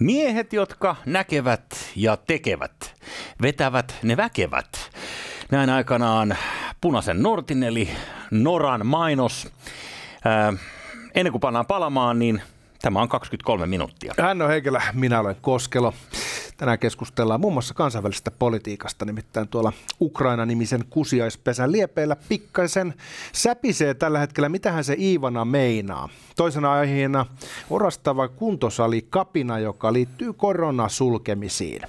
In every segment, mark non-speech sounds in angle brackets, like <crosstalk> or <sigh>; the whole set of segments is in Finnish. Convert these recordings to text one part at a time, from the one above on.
Miehet, jotka näkevät ja tekevät, vetävät ne väkevät. Näin aikanaan punaisen Nortin eli Noran mainos. Ää, ennen kuin pannaan palamaan, niin tämä on 23 minuuttia. Hän on Heikelä, minä olen Koskelo. Tänään keskustellaan muun muassa kansainvälisestä politiikasta, nimittäin tuolla Ukraina-nimisen kusiaispesän liepeillä pikkaisen säpisee tällä hetkellä, mitähän se Iivana meinaa. Toisena aiheena orastava kuntosali kapina, joka liittyy koronasulkemisiin.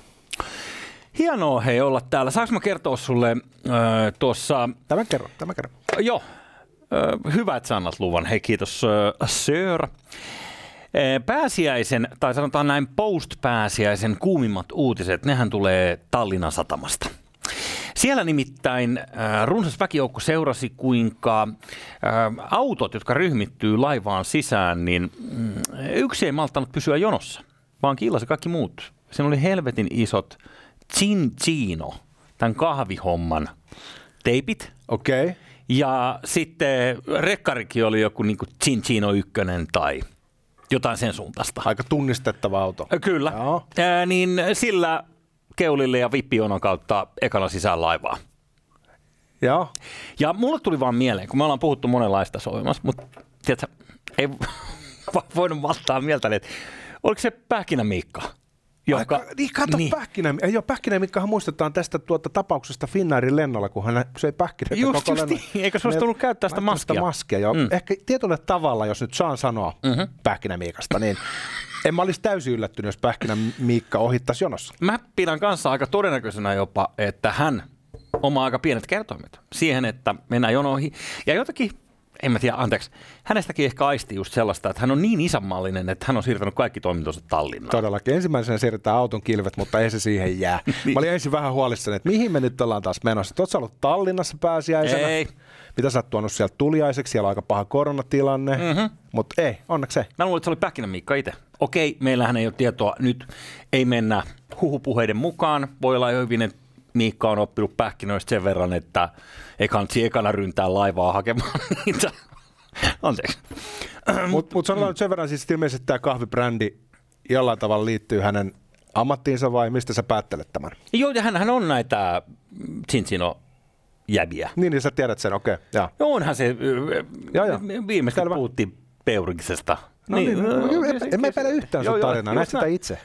Hienoa hei olla täällä. Saanko mä kertoa sulle äh, tuossa... Tämä kerro, tämä kerro. Joo, hyvä, että sä annat luvan. Hei, kiitos Sir. Pääsiäisen, tai sanotaan näin post-pääsiäisen kuumimmat uutiset, nehän tulee Tallinnan satamasta. Siellä nimittäin äh, runsas väkijoukko seurasi, kuinka äh, autot, jotka ryhmittyy laivaan sisään, niin mm, yksi ei malttanut pysyä jonossa, vaan kiilasi kaikki muut. Siinä oli helvetin isot Cincino, tämän kahvihomman teipit. Okei. Okay. Ja sitten rekkarikin oli joku niin Cincino ykkönen tai jotain sen suuntaista. Aika tunnistettava auto. Kyllä. Joo. Ää, niin sillä keulille ja vippionon kautta ekana sisään laivaa. Joo. Ja mulle tuli vaan mieleen, kun me ollaan puhuttu monenlaista soimassa, mutta tiedätkö, ei <laughs> voinut maltaa mieltä, että oliko se Pähkinä Miikka? Joka, Aika, niin kato niin. Pähkinä, ei ole Pähkinä, mitkä muistetaan tästä tuota tapauksesta Finnairin lennolla, kun hän söi pähkinä. Just, koko just niin. Eikö se olisi tullut käyttää sitä maskia? Maskia. Mm. Ehkä tietyllä tavalla, jos nyt saan sanoa mm-hmm. Pähkinä Miikasta, niin <laughs> en mä olisi täysin yllättynyt, jos Pähkinä Miikka ohittaisi jonossa. Mä pidän kanssa aika todennäköisenä jopa, että hän omaa aika pienet kertoimet siihen, että mennään jonoihin. Ja jotakin en mä tiedä, anteeksi, hänestäkin ehkä aisti just sellaista, että hän on niin isänmaallinen, että hän on siirtänyt kaikki toimintonsa Tallinnaan. Todellakin. Ensimmäisenä siirretään auton kilvet, mutta ei se siihen jää. <laughs> niin. Mä olin ensin vähän huolissani, että mihin me nyt ollaan taas menossa. Oletko ollut Tallinnassa pääsiäisenä? Ei. Mitä sä oot tuonut sieltä tuliaiseksi? Siellä on aika paha koronatilanne, mm-hmm. mutta ei, onneksi ei. Mä luulen, että se oli Pähkinä Miikka itse. Okei, meillähän ei ole tietoa nyt, ei mennä huhupuheiden mukaan. Voi olla hyvin, että Miikka on oppinut pähkinöistä sen verran, että ei kannatsi ekana ryntää laivaa hakemaan <laughs> niitä. Anteeksi. Mutta mut sanotaan nyt sen verran siis, että ilmeisesti tämä kahvibrändi jollain tavalla liittyy hänen ammattiinsa vai mistä sä päättelet tämän? Joo, ja hän on näitä Cincino jäbiä. Niin, niin sä tiedät sen, okei. Okay, ja. onhan se, ja, ja. viimeistä puhuttiin Peuriksesta. No niin, niin, no, no, en mä epäile yhtään sun tarinaa, näet sitä itse.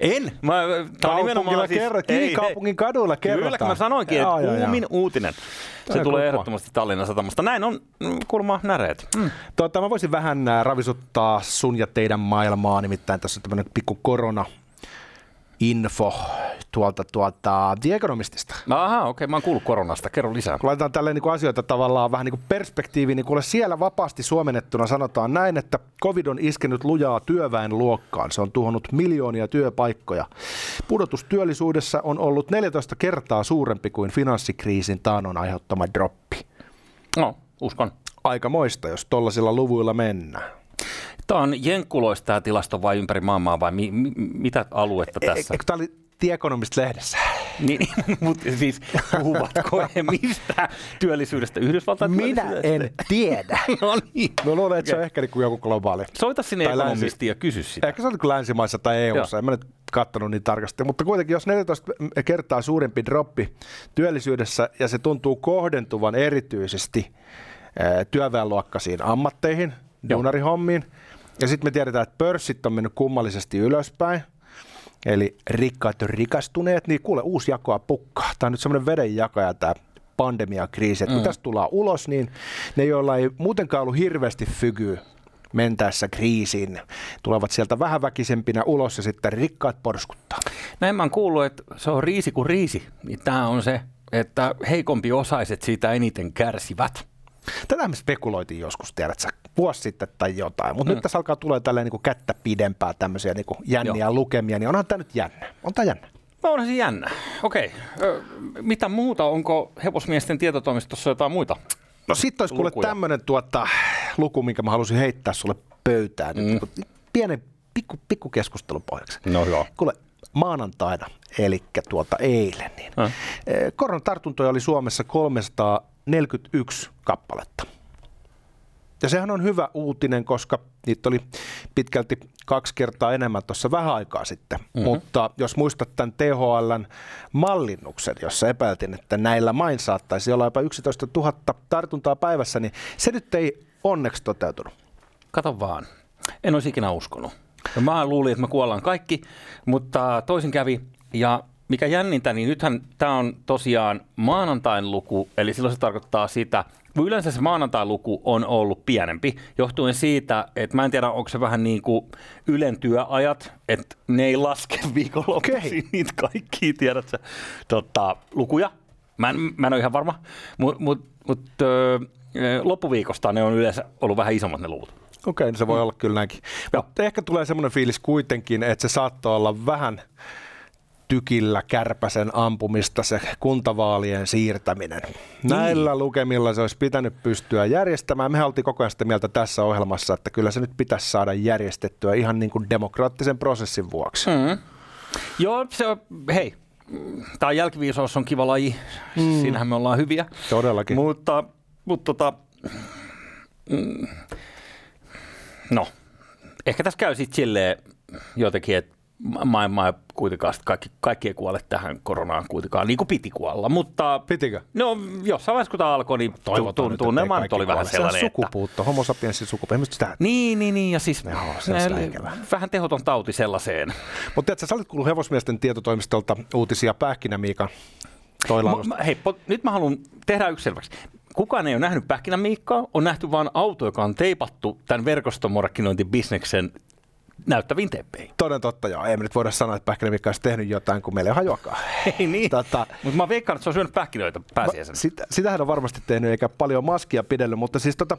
En. Mä, Kaupungilla siis, kerrot, ei, kaupungin kaduilla kerrotaan. Kyllä, mä sanoinkin, että kuumin uutinen. Se tulee kulma. ehdottomasti Tallinnan satamasta. Näin on mm, kulma näreet. Mm. Tota, mä voisin vähän äh, ravisuttaa sun ja teidän maailmaa, nimittäin tässä on tämmöinen pikku korona info tuolta tuota, The Economistista. Aha, okei, okay, mä oon kuullut koronasta. Kerro lisää. Kun laitetaan tälleen niin kuin asioita tavallaan vähän niin kuin perspektiiviin, niin kuule siellä vapaasti suomennettuna sanotaan näin, että covid on iskenyt lujaa työväen luokkaan. Se on tuhonnut miljoonia työpaikkoja. Pudotus työllisyydessä on ollut 14 kertaa suurempi kuin finanssikriisin taanon aiheuttama droppi. No, uskon. Aika moista, jos tollaisilla luvuilla mennään. Tämä on jenkkuloista tämä tilasto vai ympäri maailmaa vai mi, mi, mitä aluetta e, tässä? Eikö tämä oli The Economist-lehdessä? Niin, <laughs> mutta siis puhuvatko he <laughs> mistä työllisyydestä Yhdysvaltain Minä en tiedä. <laughs> no niin. No luulen, että se on ehkä niin kuin joku globaali. Soita sinne ekonomistiin ja kysy sitä. Ehkä se on niin kuin länsimaissa tai EU-ssa, en mä nyt katsonut niin tarkasti. Mutta kuitenkin, jos 14 kertaa suurempi droppi työllisyydessä ja se tuntuu kohdentuvan erityisesti työväenluokkaisiin ammatteihin, duunarihommiin, ja sitten me tiedetään, että pörssit on mennyt kummallisesti ylöspäin, eli rikkaat on rikastuneet, niin kuule, uusi jakoa pukkaa. Tämä on nyt semmoinen vedenjakaja tämä pandemiakriisi, että mm. kun tästä tullaan ulos, niin ne, joilla ei muutenkaan ollut hirveästi fygyä mentäessä kriisiin, tulevat sieltä vähäväkisempinä ulos ja sitten rikkaat porskuttaa. Näin mä oon kuullut, että se on riisi kuin riisi. Tämä on se, että heikompi osaiset siitä eniten kärsivät. Tätä me spekuloitiin joskus, tiedätkö, vuosi sitten tai jotain, mutta mm. nyt tässä alkaa tulla tälleen niin kuin kättä pidempää tämmöisiä niin kuin jänniä Joo. lukemia, niin onhan tämä nyt jännä. On tämä jännä. No onhan se jännä. Okei. Ö, mitä muuta? Onko hevosmiesten tietotoimistossa jotain muita? No sitten olisi kuule tämmöinen tuota, luku, minkä mä halusin heittää sulle pöytään. Mm. Nyt, pienen pikku, pikku keskustelun pohjaksi. No joo. Kuule, maanantaina, eli tuota eilen, niin mm. koronatartuntoja oli Suomessa 341 kappaletta. Ja sehän on hyvä uutinen, koska niitä oli pitkälti kaksi kertaa enemmän tuossa vähän aikaa sitten. Mm-hmm. Mutta jos muistat tämän THLn mallinnuksen, jossa epäiltiin, että näillä main saattaisi olla jopa 11 000 tartuntaa päivässä, niin se nyt ei onneksi toteutunut. Kato vaan. En olisi ikinä uskonut. Ja mä luulin, että me kuollaan kaikki, mutta toisin kävi. Ja mikä jännintä, niin nythän tämä on tosiaan maanantain luku, eli silloin se tarkoittaa sitä, Yleensä se maanantai-luku on ollut pienempi, johtuen siitä, että mä en tiedä, onko se vähän niin kuin Ylen työajat, että ne ei laske <laughs> viikonloppuisin okay. niitä kaikkia, tiedätkö, tota, lukuja. Mä en, mä en ole ihan varma, mutta mut, mut, loppuviikosta ne on yleensä ollut vähän isommat ne luvut. Okei, niin se voi mm. olla kyllä näinkin. Mutta ehkä tulee semmoinen fiilis kuitenkin, että se saattaa olla vähän tykillä kärpäsen ampumista se kuntavaalien siirtäminen. Niin. Näillä lukemilla se olisi pitänyt pystyä järjestämään. Me oltiin koko ajan sitä mieltä tässä ohjelmassa, että kyllä se nyt pitäisi saada järjestettyä ihan niin kuin demokraattisen prosessin vuoksi. Mm. Joo, se on, hei, tämä jälkiviisaus on kiva laji. Mm. Siinähän me ollaan hyviä. Todellakin. Mutta, mutta tota, mm, no, ehkä tässä käy sitten silleen jotenkin, että maailma kuitenkaan, kaikki, kaikki ei kuole tähän koronaan kuitenkaan, niin kuin piti kuolla, mutta... Pitikö? No, jossain vaiheessa kun tämä alkoi, niin toivotun, tunnelma nyt oli vähän sellainen, sukupuutto, homo sapiensin sukupuutto, sitä... Niin, niin, niin, ja siis no, vähän tehoton tauti sellaiseen. Mutta tiedätkö, sä olet kuullut hevosmiesten tietotoimistolta uutisia Pähkinä-Miikan toilailusta. Hei, po, nyt mä haluan tehdä yksi selväksi. Kukaan ei ole nähnyt Pähkinä-Miikkaa, on nähty vain auto, joka on teipattu tämän verkostomarkkinointibisneksen näyttäviin teppeihin. Toden totta, joo. Ei me nyt voida sanoa, että pähkinävikka olisi tehnyt jotain, kun meillä ei hajoakaan. <laughs> Ei niin, tota, mutta mä veikkaan, että se on syönyt pähkinöitä pääsiäisenä. Sitä, sitähän on varmasti tehnyt, eikä paljon maskia pidellyt, mutta siis tota,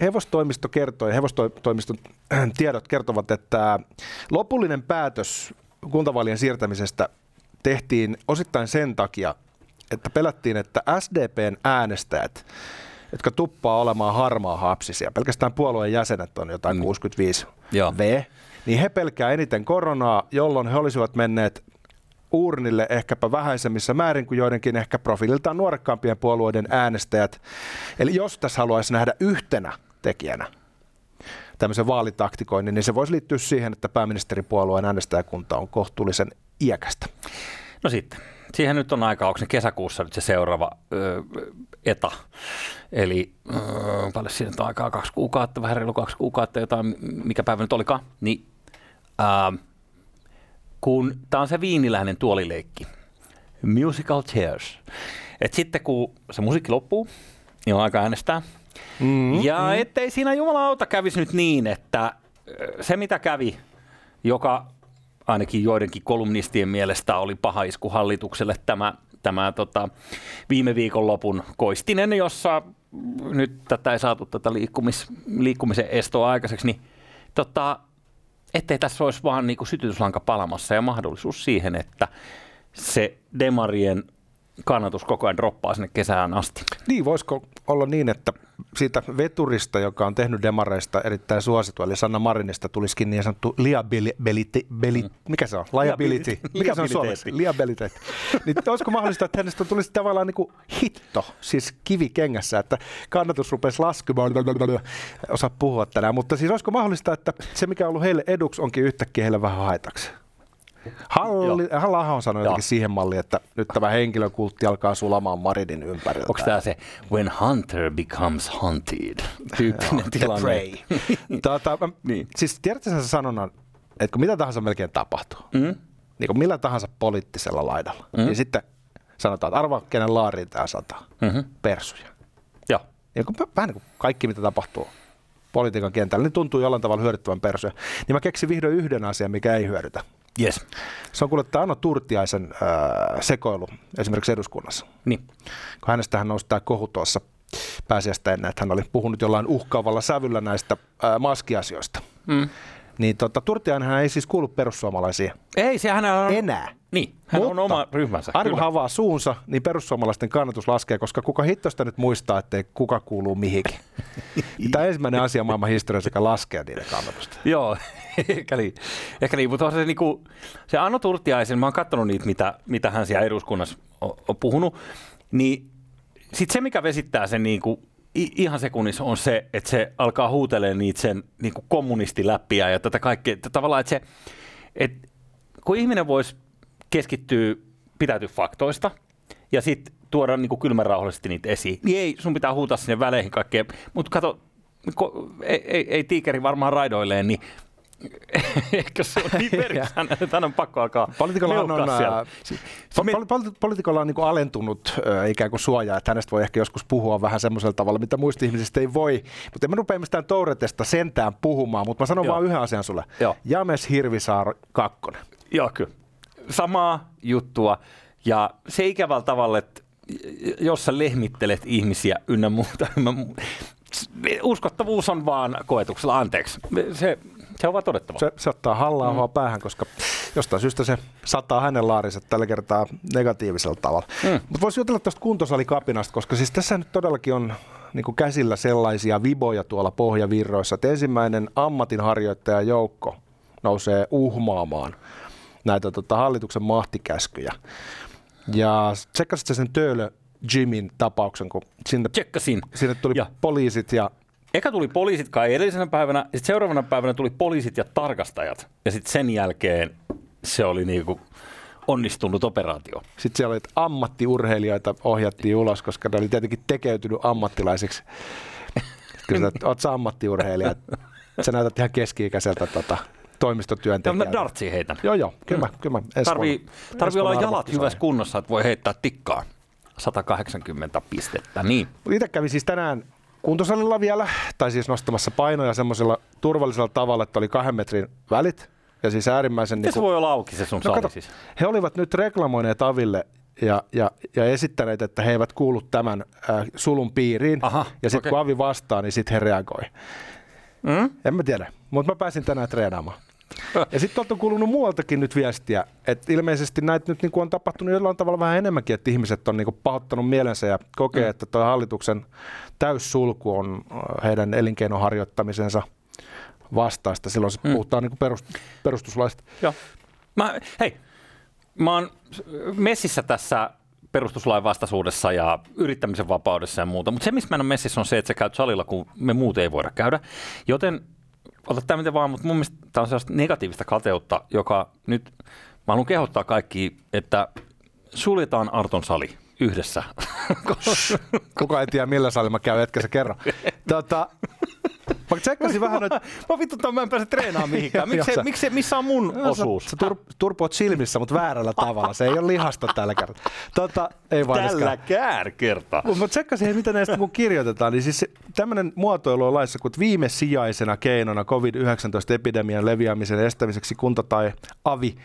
hevostoimisto kertoi, hevostoimiston <clears throat> tiedot kertovat, että lopullinen päätös kuntavaalien siirtämisestä tehtiin osittain sen takia, että pelättiin, että SDPn äänestäjät jotka tuppaa olemaan harmaa hapsisia. Pelkästään puolueen jäsenet on jotain mm. 65 Joo. V, niin he pelkää eniten koronaa, jolloin he olisivat menneet uurnille ehkäpä vähäisemmissä määrin kuin joidenkin ehkä profiililtaan nuorekkaampien puolueiden äänestäjät. Eli jos tässä haluaisi nähdä yhtenä tekijänä tämmöisen vaalitaktikoinnin, niin se voisi liittyä siihen, että pääministeripuolueen äänestäjäkunta on kohtuullisen iäkästä. No sitten, siihen nyt on aika, onko se kesäkuussa nyt se seuraava ö, ETA, eli ö, paljon siinä on aikaa, kaksi kuukautta, vähän reilu kaksi kuukautta, jotain, mikä päivä nyt olikaan, niin ö, kun tämä on se viiniläinen tuolileikki, musical chairs, että sitten kun se musiikki loppuu, niin on aika äänestää, mm-hmm. ja ettei siinä jumalauta kävisi nyt niin, että se mitä kävi, joka ainakin joidenkin kolumnistien mielestä oli paha isku hallitukselle tämä, tämä tota, viime lopun koistinen, jossa nyt tätä ei saatu tätä liikkumis, liikkumisen estoa aikaiseksi, niin tota, ettei tässä olisi vaan niin kuin sytytyslanka palamassa ja mahdollisuus siihen, että se demarien kannatus koko ajan droppaa sinne kesään asti. Niin, voisiko olla niin, että siitä veturista, joka on tehnyt demareista erittäin suosittua, eli Sanna Marinista tulisikin niin sanottu liability, beli, mm. mikä se on? Liability. Mikä se on suomeksi? Liability. niin olisiko mahdollista, että hänestä tulisi tavallaan niin kuin hitto, siis kivi kengässä, että kannatus rupesi laskemaan, osaa puhua tänään, mutta siis olisiko mahdollista, että se mikä on ollut heille eduksi onkin yhtäkkiä heille vähän haitaksi? Halli, Halla on sanonut jotenkin siihen malliin, että nyt tämä henkilökultti alkaa sulamaan Marinin ympäriltä. Onko tämä se When Hunter Becomes Hunted tyyppinen Joo, <laughs> tilanne? Prey. <laughs> tota, niin. Siis tiedätkö sen sanonnan, että kun mitä tahansa melkein tapahtuu, mm? niin kuin millä tahansa poliittisella laidalla, mm? niin sitten sanotaan, että arvaa kenen laariin tämä sataa. Mm-hmm. Persuja. Joo. Ja kun, vähän niin kuin kaikki, mitä tapahtuu politiikan kentällä, niin tuntuu jollain tavalla hyödyttävän persuja. Niin mä keksin vihdoin yhden asian, mikä ei hyödytä. Yes. Se on kuule Anno Turtiaisen äh, sekoilu esimerkiksi eduskunnassa. Niin. Kun hänestähän nousi tämä kohu tuossa pääsiäistä ennen, että hän oli puhunut jollain uhkaavalla sävyllä näistä äh, maskiasioista. Mm. Niin tota, Turtiainen ei siis kuulu perussuomalaisiin. Ei, sehän on... Enää. Niin, hän Mutta on oma ryhmänsä. Arvo avaa suunsa, niin perussuomalaisten kannatus laskee, koska kuka hittosta nyt muistaa, että kuka kuuluu mihinkin. <laughs> Tämä ensimmäinen asia maailman historiassa, joka laskee niiden kannatusta. <laughs> Joo, ehkä niin. Ehkä niin, mutta se, niinku, se Anno Turtiaisen, mä oon katsonut niitä, mitä, mitä hän siellä eduskunnassa on, on puhunut, niin sitten se, mikä vesittää sen niinku ihan sekunnissa on se, että se alkaa huutelemaan niitä sen niin kuin kommunistiläppiä ja tätä kaikkea. Että tavallaan, että se, että kun ihminen voisi keskittyä, pitäytyä faktoista ja sitten tuoda niin kuin kylmän rauhallisesti niitä esiin, niin ei, sun pitää huutaa sinne väleihin kaikkea. Mutta kato, ko, ei, ei, ei tiikeri varmaan raidoilleen, niin <laughs> Ehkä se on niin <laughs> verissään, että on pakko alkaa Politiikalla on, ää, poli- poli- poliitikolla on niin alentunut äh, ikään kuin suojaa, että hänestä voi ehkä joskus puhua vähän semmoisella tavalla, mitä muista ihmisistä ei voi. Mutta en mä rupea mistään Touretesta sentään puhumaan, mutta mä sanon Joo. vaan yhden asian sulle. Joo. James Hirvisaar kakkonen. Joo, kyllä. Samaa juttua. Ja se ikävällä tavalla, että jos sä lehmittelet ihmisiä ynnä muuta, <laughs> uskottavuus on vaan koetuksella, anteeksi. Se, se on vaan todettava. Se, se ottaa hallaa mm. päähän, koska jostain syystä se saattaa hänen laarinsa tällä kertaa negatiivisella tavalla. Mm. Mutta voisi jutella tuosta kuntosalikapinasta, koska siis tässä nyt todellakin on niin käsillä sellaisia viboja tuolla pohjavirroissa, että ensimmäinen ammatinharjoittajajoukko nousee uhmaamaan näitä tota, hallituksen mahtikäskyjä. Ja tsekkasit sen Töölö Jimin tapauksen, kun sinne, Tsekkasin. sinne tuli ja. poliisit ja Eka tuli poliisit kai edellisenä päivänä, sitten seuraavana päivänä tuli poliisit ja tarkastajat. Ja sitten sen jälkeen se oli niinku onnistunut operaatio. Sitten siellä oli ammattiurheilijoita ohjattiin ulos, koska ne oli tietenkin tekeytynyt ammattilaisiksi. Kyllä oot sä ammattiurheilija. Sä näytät ihan keski-ikäiseltä tota, toimistotyöntekijältä. Mä dartsi heitän. Joo, joo. Kyllä mm. kyllä Tarvii, tarvii olla jalat hyvässä kunnossa, että voi heittää tikkaa. 180 pistettä, niin. Itse kävin siis tänään kuntosalilla vielä, tai siis nostamassa painoja semmoisella turvallisella tavalla, että oli kahden metrin välit. Ja siis äärimmäisen... Niin kuin, voi olla auki se sun no, kato, siis? He olivat nyt reklamoineet Aville ja, ja, ja esittäneet, että he eivät kuulu tämän äh, sulun piiriin. Aha, ja sitten okay. kun Avi vastaa, niin sitten he reagoi. Mm? En mä tiedä, mutta mä pääsin tänään treenaamaan. <laughs> Ja sitten on kuulunut muualtakin nyt viestiä, että ilmeisesti näitä nyt niinku on tapahtunut jollain tavalla vähän enemmänkin, että ihmiset on niinku pahoittanut mielensä ja kokee, mm. että tuo hallituksen täyssulku on äh, heidän elinkeinoharjoittamisensa vastaista. Silloin se mm. puhutaan niinku perust, perustuslaista. Joo. Mä, hei, mä oon messissä tässä perustuslain vastaisuudessa ja yrittämisen vapaudessa ja muuta. Mutta se, missä mä en ole messissä, on se, että sä käyt salilla, kun me muut ei voida käydä. Joten ota tämä miten vaan, mutta mun mielestä tämä on sellaista negatiivista kateutta, joka nyt, mä haluan kehottaa kaikki, että suljetaan Arton sali yhdessä. Kuka ei tiedä, millä salilla mä käyn, etkä se kerro. <laughs> Tota, Mä tsekkasin vähän noita... Mä vittu, mä en pääse treenaamaan mihinkään. Miksi, miksi, missä on mun no, osuus? Sä, sä tur, turpoot silmissä, mutta väärällä tavalla. Se ei ole lihasta tällä kertaa. Tota, ei Tälläkään kertaa. Mä tsekkasin, mitä näistä kun kirjoitetaan. Niin siis tämmöinen muotoilu on laissa, kun viimesijaisena keinona COVID-19-epidemian leviämisen estämiseksi kunta tai avi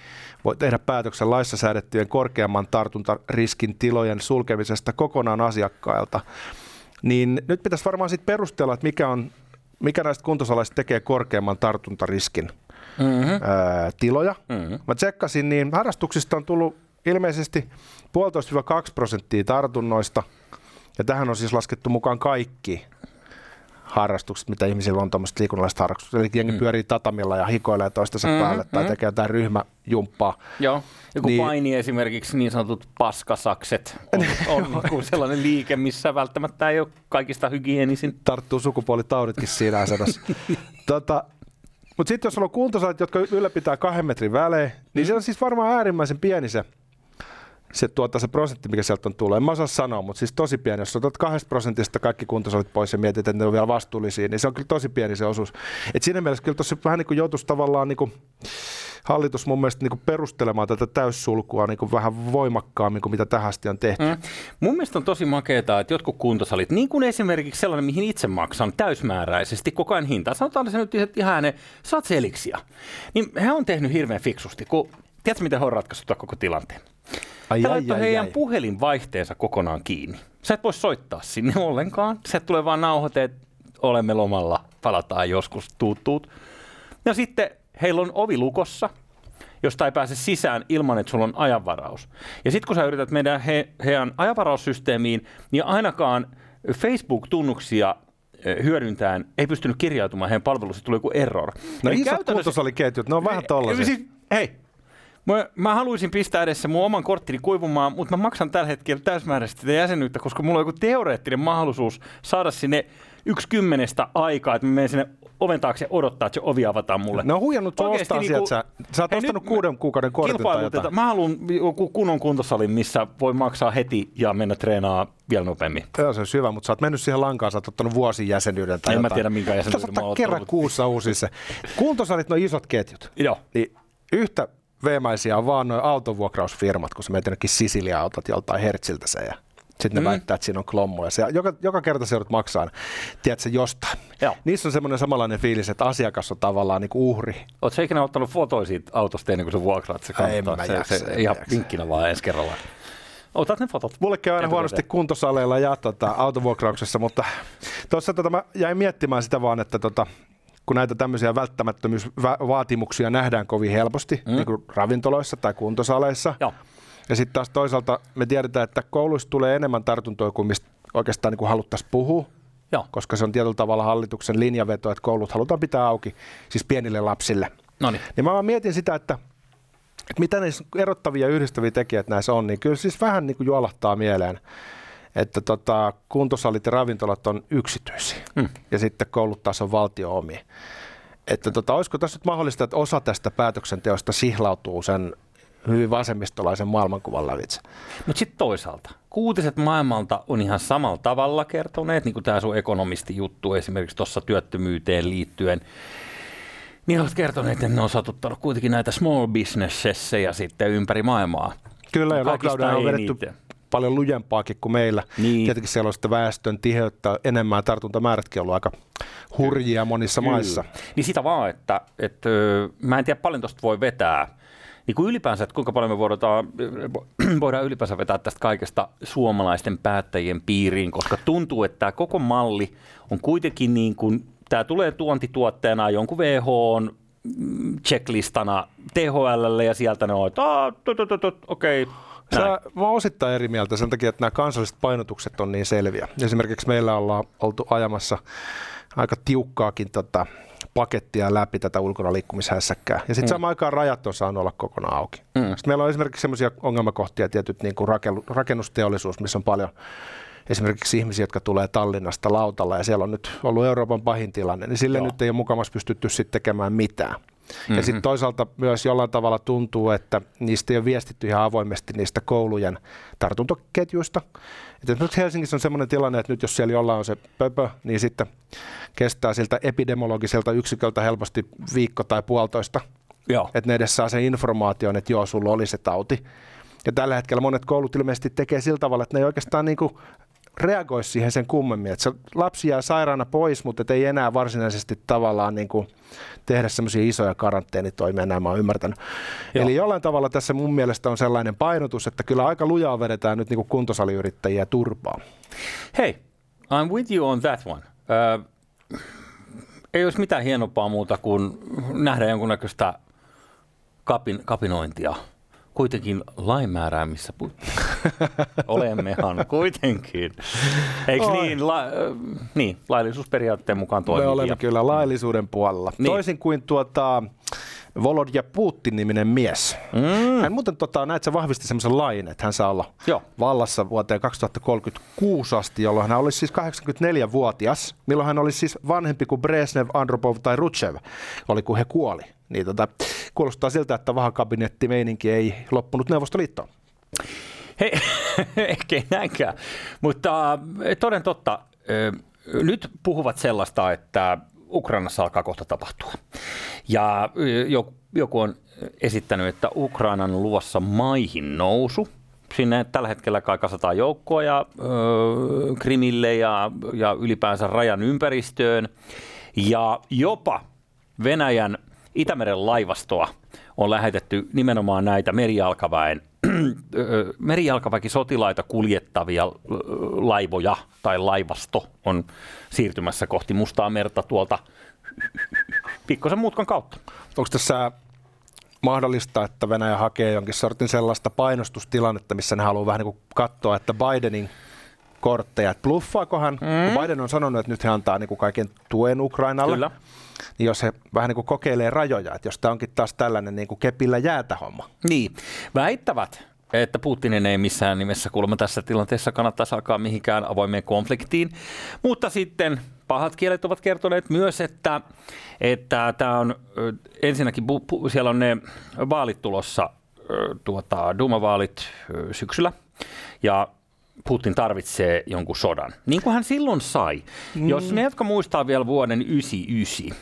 voi tehdä päätöksen laissa säädettyjen korkeamman tartuntariskin tilojen sulkemisesta kokonaan asiakkailta. Niin nyt pitäisi varmaan sitten perustella, että mikä on mikä näistä kuntosalaisista tekee korkeamman tartuntariskin mm-hmm. ää, tiloja. Mm-hmm. Mä tsekkasin, niin harrastuksista on tullut ilmeisesti 1,5-2 prosenttia tartunnoista, ja tähän on siis laskettu mukaan kaikki harrastukset, mitä ihmisillä on tuommoista liikunnallista harrastukset. Eli jengi mm. pyörii tatamilla ja hikoilee toistensa mm, päälle tai mm. tekee jotain ryhmäjumppaa. Joo, joku niin, paini esimerkiksi, niin sanotut paskasakset, on, <laughs> on niin sellainen liike, missä välttämättä ei ole kaikista hygienisin. Tarttuu sukupuolitauditkin siinä asennossa. <laughs> tota, mutta sitten jos on kuntosalit, jotka ylläpitää kahden metrin välein, niin mm. se on siis varmaan äärimmäisen pieni se se, tuota, se prosentti, mikä sieltä on tullut. En mä osaa sanoa, mutta siis tosi pieni. Jos otat kahdesta prosentista kaikki kuntosalit pois ja mietit, että ne on vielä vastuullisia, niin se on kyllä tosi pieni se osuus. Et siinä mielessä kyllä tuossa vähän niin kuin joutuisi tavallaan niin kuin hallitus mun mielestä niin kuin perustelemaan tätä täyssulkua niin kuin vähän voimakkaammin kuin mitä tähän asti on tehty. Mm. Mun mielestä on tosi makeaa, että jotkut kuntosalit, niin kuin esimerkiksi sellainen, mihin itse maksan täysmääräisesti koko ajan hintaa, sanotaan se nyt ihan ne saat seliksia, niin he on tehnyt hirveän fiksusti, kun tiedätkö miten he on ratkaissut koko tilanteen? Ai, He laittoi heidän ai. puhelinvaihteensa kokonaan kiinni. Sä et voi soittaa sinne <laughs> ollenkaan. Se tulee vaan nauhoite, että olemme lomalla, palataan joskus, tuut, tuut. Ja sitten heillä on ovi lukossa, josta ei pääse sisään ilman, että sulla on ajanvaraus. Ja sitten kun sä yrität meidän he, heidän ajanvaraussysteemiin, niin ainakaan Facebook-tunnuksia hyödyntäen ei pystynyt kirjautumaan heidän palvelussa, tuli joku error. No Eli isot käytännössä... kuntosaliketjut, ne on vähän tollaisia. Siis, hei, Mä, mä haluaisin pistää edessä mun oman korttini kuivumaan, mutta mä maksan tällä hetkellä täysmääräisesti sitä jäsenyyttä, koska mulla on joku teoreettinen mahdollisuus saada sinne yksi kymmenestä aikaa, että mä menen sinne oven taakse odottaa, että se ovi avataan mulle. Ne on huijannut sua ostaa Oikeesti niinku, sieltä. Sä, sä oot ostanut nyt kuuden kuukauden kortin tai jotain. Mä haluan joku kunnon kuntosalin, missä voi maksaa heti ja mennä treenaa vielä nopeammin. Joo, se on hyvä, mutta sä oot mennyt siihen lankaan, sä oot ottanut vuosin jäsenyyden tai En mä jotain. tiedä, minkä jäsenyyden mä oon kerran kuussa uusi se. Kuntosalit, no isot ketjut. Joo. Niin yhtä veemäisiä on vaan noin autovuokrausfirmat, kun sä menet jonnekin Sisilia-autot joltain Hertziltä se ja sitten ne Mm. väittää, että siinä on klommoja. Se, joka, joka kerta se joudut maksaa, tiedätkö, jostain. Joo. Niissä on semmoinen samanlainen fiilis, että asiakas on tavallaan niin kuin uhri. Oletko ikinä ottanut fotoja siitä autosta ennen kuin se vuokraat? Se En kannattaa. mä se, jaksa, se, en ihan jaksa. vinkkinä vaan ensi kerralla. Otat ne fotot. Mulle käy aina Etukäteen. huonosti kuntosaleilla ja tota, autovuokrauksessa, mutta tuossa tota, mä jäin miettimään sitä vaan, että tota, kun näitä tämmöisiä välttämättömyysvaatimuksia nähdään kovin helposti, mm. niin kuin ravintoloissa tai kuntosaleissa, Joo. ja sitten taas toisaalta me tiedetään, että kouluista tulee enemmän tartuntoja kuin mistä oikeastaan niin kuin haluttaisiin puhua, Joo. koska se on tietyllä tavalla hallituksen linjaveto, että koulut halutaan pitää auki, siis pienille lapsille. No niin. Mä vaan mietin sitä, että, että mitä niissä erottavia ja yhdistäviä tekijät näissä on, niin kyllä siis vähän niin kuin juolahtaa mieleen, että tota, kuntosalit ja ravintolat on yksityisiä Mm. ja sitten koulut taas on valtio omia. Että tota, olisiko tässä nyt mahdollista, että osa tästä päätöksenteosta sihlautuu sen hyvin vasemmistolaisen maailmankuvan lävitse? Mutta sitten toisaalta, kuutiset maailmalta on ihan samalla tavalla kertoneet, niin kuin tämä sun ekonomisti juttu esimerkiksi tuossa työttömyyteen liittyen. Niin olet kertoneet, että ne on satuttanut kuitenkin näitä small businessesseja sitten ympäri maailmaa. Kyllä, ja lockdownia on vedetty. Paljon lujempaakin kuin meillä. Niin. Tietenkin siellä on sitten väestön tiheyttä enemmän, tartuntamäärätkin on ollut aika hurjia monissa maissa. Niin sitä vaan, että, että mä en tiedä paljon tuosta voi vetää. Niin kuin ylipäänsä, että kuinka paljon me voidaan, <clears throat> voidaan ylipäänsä vetää tästä kaikesta suomalaisten päättäjien piiriin, koska tuntuu, että tämä koko malli on kuitenkin niin kuin, tämä tulee tuontituotteena jonkun WHOn mm, checklistana THLlle ja sieltä ne on, että "Aa, tut, Sä, näin." mä oon osittain eri mieltä sen takia, että nämä kansalliset painotukset on niin selviä. Esimerkiksi meillä ollaan oltu ajamassa aika tiukkaakin tota, pakettia läpi tätä ulkona liikkumishässäkkää. Ja sitten mm. samaan aikaan rajat on saanut olla kokonaan auki. Mm. Sitten meillä on esimerkiksi sellaisia ongelmakohtia, tietyt niin kuin rakennu- rakennusteollisuus, missä on paljon esimerkiksi ihmisiä, jotka tulee Tallinnasta lautalla, ja siellä on nyt ollut Euroopan pahin tilanne, niin sille Joo. nyt ei ole mukamassa pystytty sitten tekemään mitään. Mm-hmm. Ja sitten toisaalta myös jollain tavalla tuntuu, että niistä ei ole viestitty ihan avoimesti niistä koulujen tartuntaketjuista. Et esimerkiksi Helsingissä on sellainen tilanne, että nyt jos siellä jollain on se pöpö, niin sitten kestää siltä epidemiologiselta yksiköltä helposti viikko tai puolitoista, Joo. että ne edes saa sen informaation, että joo, sulla oli se tauti. Ja tällä hetkellä monet koulut ilmeisesti tekee sillä tavalla, että ne ei oikeastaan niin kuin reagoisi siihen sen kummemmin. Että se lapsi jää sairaana pois, mutta ei enää varsinaisesti tavallaan niin kuin tehdä semmoisia isoja karanteenitoimia, näin mä oon ymmärtänyt. Joo. Eli jollain tavalla tässä mun mielestä on sellainen painotus, että kyllä aika lujaa vedetään nyt niin kuin kuntosaliyrittäjiä turpaan. Hei, I'm with you on that one. Ö, ei olisi mitään hienompaa muuta kuin nähdä jonkunnäköistä kapin, kapinointia. Kuitenkin lainmääräämissä puitteissa. <laughs> Olemmehan kuitenkin. Eikö niin, la, ö, niin, laillisuusperiaatteen mukaan Me toimivia. olemme kyllä laillisuuden puolella. Niin. Niin. Toisin kuin tuota, Volodya Putin-niminen mies. Mm, Hän muuten, tota, näet, sä vahvisti semmoisen lain, että hän saa olla Joo. vallassa vuoteen 2036 asti, jolloin hän olisi siis 84-vuotias, milloin hän olisi siis vanhempi kuin Brezhnev, Andropov tai Rutschev, oli kun he kuoli. Niin tota, kuulostaa siltä, että vahakabinettimeininki ei loppunut Neuvostoliittoon. Hei, <laughs> ehkä näinkään. Mutta äh, toden totta, äh, nyt puhuvat sellaista, että Ukrainassa alkaa kohta tapahtua. Ja jo- joku on esittänyt, että Ukrainan luvassa maihin nousu. Sinne tällä hetkellä kai kasataan joukkoa ja ö, Krimille ja, ja ylipäänsä rajan ympäristöön. Ja jopa Venäjän Itämeren laivastoa on lähetetty nimenomaan näitä merijalkaväen <clears throat> merijalkaväki sotilaita kuljettavia laivoja tai laivasto on siirtymässä kohti Mustaa merta tuolta pikkusen mutkan kautta. Onko tässä mahdollista, että Venäjä hakee jonkin sortin sellaista painostustilannetta, missä ne haluaa vähän niin kuin katsoa, että Bidenin kortteja, että bluffaako hän, mm. kun Biden on sanonut, että nyt he antaa niin kuin kaiken tuen Ukrainalle, Kyllä. niin jos he vähän niin kuin kokeilee rajoja, että jos tämä onkin taas tällainen niin kuin kepillä jäätä homma. Niin, väittävät, että Putinin ei missään nimessä kuulemma tässä tilanteessa kannattaisi alkaa mihinkään avoimeen konfliktiin, mutta sitten pahat kielet ovat kertoneet myös, että, että tämä on ensinnäkin, siellä on ne vaalit tulossa, tuota, Duma-vaalit syksyllä, ja Putin tarvitsee jonkun sodan. Niin kuin hän silloin sai. Mm. Jos ne, jotka muistaa vielä vuoden 99,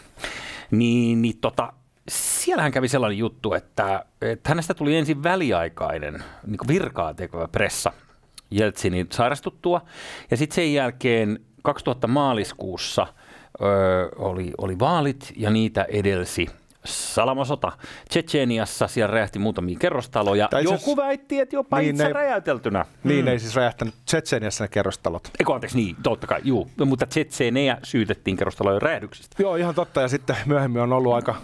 niin, niin tota, siellähän kävi sellainen juttu, että, että hänestä tuli ensin väliaikainen niin virkaa tekevä pressa Jeltsinin sairastuttua. Ja sitten sen jälkeen 2000 maaliskuussa ö, oli, oli vaalit ja niitä edelsi salamasota. Tsetseeniassa siellä räjähti muutamia kerrostaloja. Tai Joku siis, väitti, että jopa niin itse ne, räjäyteltynä. Niin, mm. ei siis räjähtänyt Tsetseeniassa ne kerrostalot. Eikö anteeksi, niin, totta kai, juu. Mutta Tsetseenejä syytettiin kerrostalojen räjähdyksistä. Joo, ihan totta. Ja sitten myöhemmin on ollut aika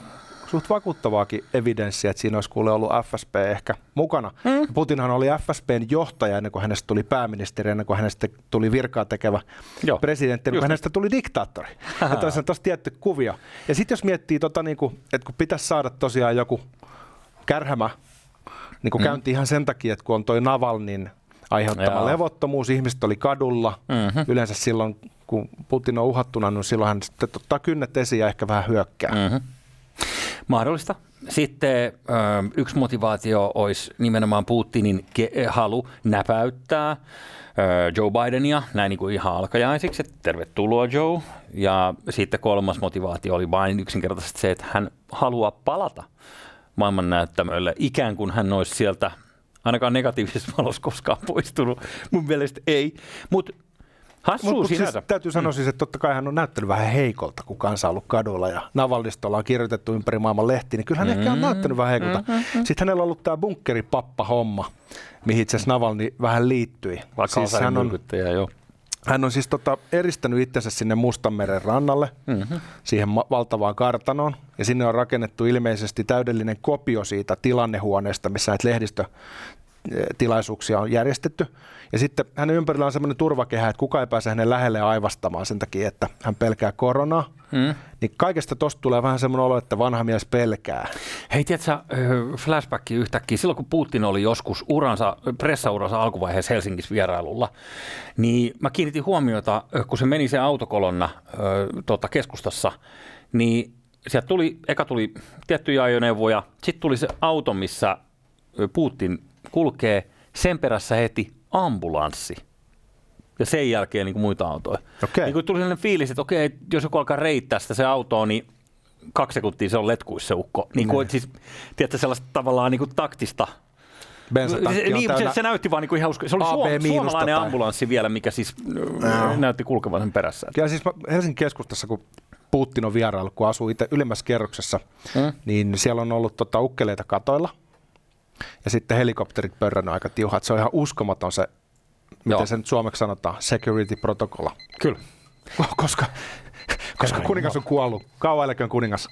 suht vakuuttavaakin evidenssiä, että siinä olisi kuule ollut FSP ehkä mukana. Mm. Putinhan oli FSPn johtaja ennen kuin hänestä tuli pääministeri, ennen kuin hänestä tuli virkaa tekevä Joo. presidentti, ennen kuin hänestä tuli diktaattori. <laughs> Että on tosi tietty kuvio. Ja sitten jos miettii, tota, niin kuin, että kun pitäisi saada tosiaan joku kärhämä niin kuin mm. käynti ihan sen takia, että kun on toi Navalnin aiheuttama Joo. levottomuus, ihmiset oli kadulla. Mm-hmm. Yleensä silloin, kun Putin on uhattuna, niin silloin hän sitten ottaa kynnet esiin ja ehkä vähän hyökkää. Mm-hmm. Mahdollista. Sitten yksi motivaatio olisi nimenomaan Putinin halu näpäyttää Joe Bidenia näin niin kuin ihan alkajaisiksi, että tervetuloa Joe. Ja sitten kolmas motivaatio oli vain yksinkertaisesti se, että hän haluaa palata maailman näyttämölle, ikään kuin hän olisi sieltä ainakaan negatiivisessa valossa koskaan poistunut. Mun mielestä ei. Mutta Hassu mut, siis täytyy sanoa mm. siis, että totta kai hän on näyttänyt vähän heikolta, kun kansa on ollut kadulla ja Navallista ollaan kirjoitettu ympäri maailman lehtiin, niin kyllä hän mm. ehkä on näyttänyt vähän heikolta. Mm-hmm. Sitten hänellä on ollut tämä bunkkeripappa-homma, mihin itse asiassa Navalni vähän liittyi. Vaikka siis hän on, joo. Hän on siis tota, eristänyt itsensä sinne Mustanmeren rannalle, mm-hmm. siihen ma- valtavaan kartanoon, ja sinne on rakennettu ilmeisesti täydellinen kopio siitä tilannehuoneesta, missä näitä lehdistötilaisuuksia on järjestetty. Ja sitten hänen ympärillä on semmoinen turvakehä, että kuka ei pääse hänen lähelle aivastamaan sen takia, että hän pelkää koronaa. Mm. Niin kaikesta tosta tulee vähän semmoinen olo, että vanha mies pelkää. Hei, tiedätkö, flashback yhtäkkiä. Silloin kun Putin oli joskus uransa, pressauransa alkuvaiheessa Helsingissä vierailulla, niin mä kiinnitin huomiota, kun se meni se autokolonna tota, keskustassa, niin sieltä tuli, eka tuli tiettyjä ajoneuvoja, sitten tuli se auto, missä Putin kulkee, sen perässä heti ambulanssi ja sen jälkeen niin kuin muita autoja. Okay. Niin kuin tuli sellainen fiilis, että okei, jos joku alkaa reittää sitä se auto, niin kaksi sekuntia se on letkuissa se ukko. Niin kuin, siis, tiedätkö, sellaista tavallaan niin kuin taktista se, niin, se, se, näytti vaan niin kuin ihan usko. Se oli suom- suomalainen tai... ambulanssi vielä, mikä siis no. näytti kulkevan sen perässä. Ja siis Helsingin keskustassa, kun Putin on vierailu, kun asuu itse ylimmässä kerroksessa, mm. niin siellä on ollut tota, ukkeleita katoilla – ja sitten helikopterit pörrännyt aika tiuhat. Se on ihan uskomaton se, miten Joo. se nyt suomeksi sanotaan, security protocola. Kyllä. Koska, koska kuningas on kuollut. Kauan kuningas.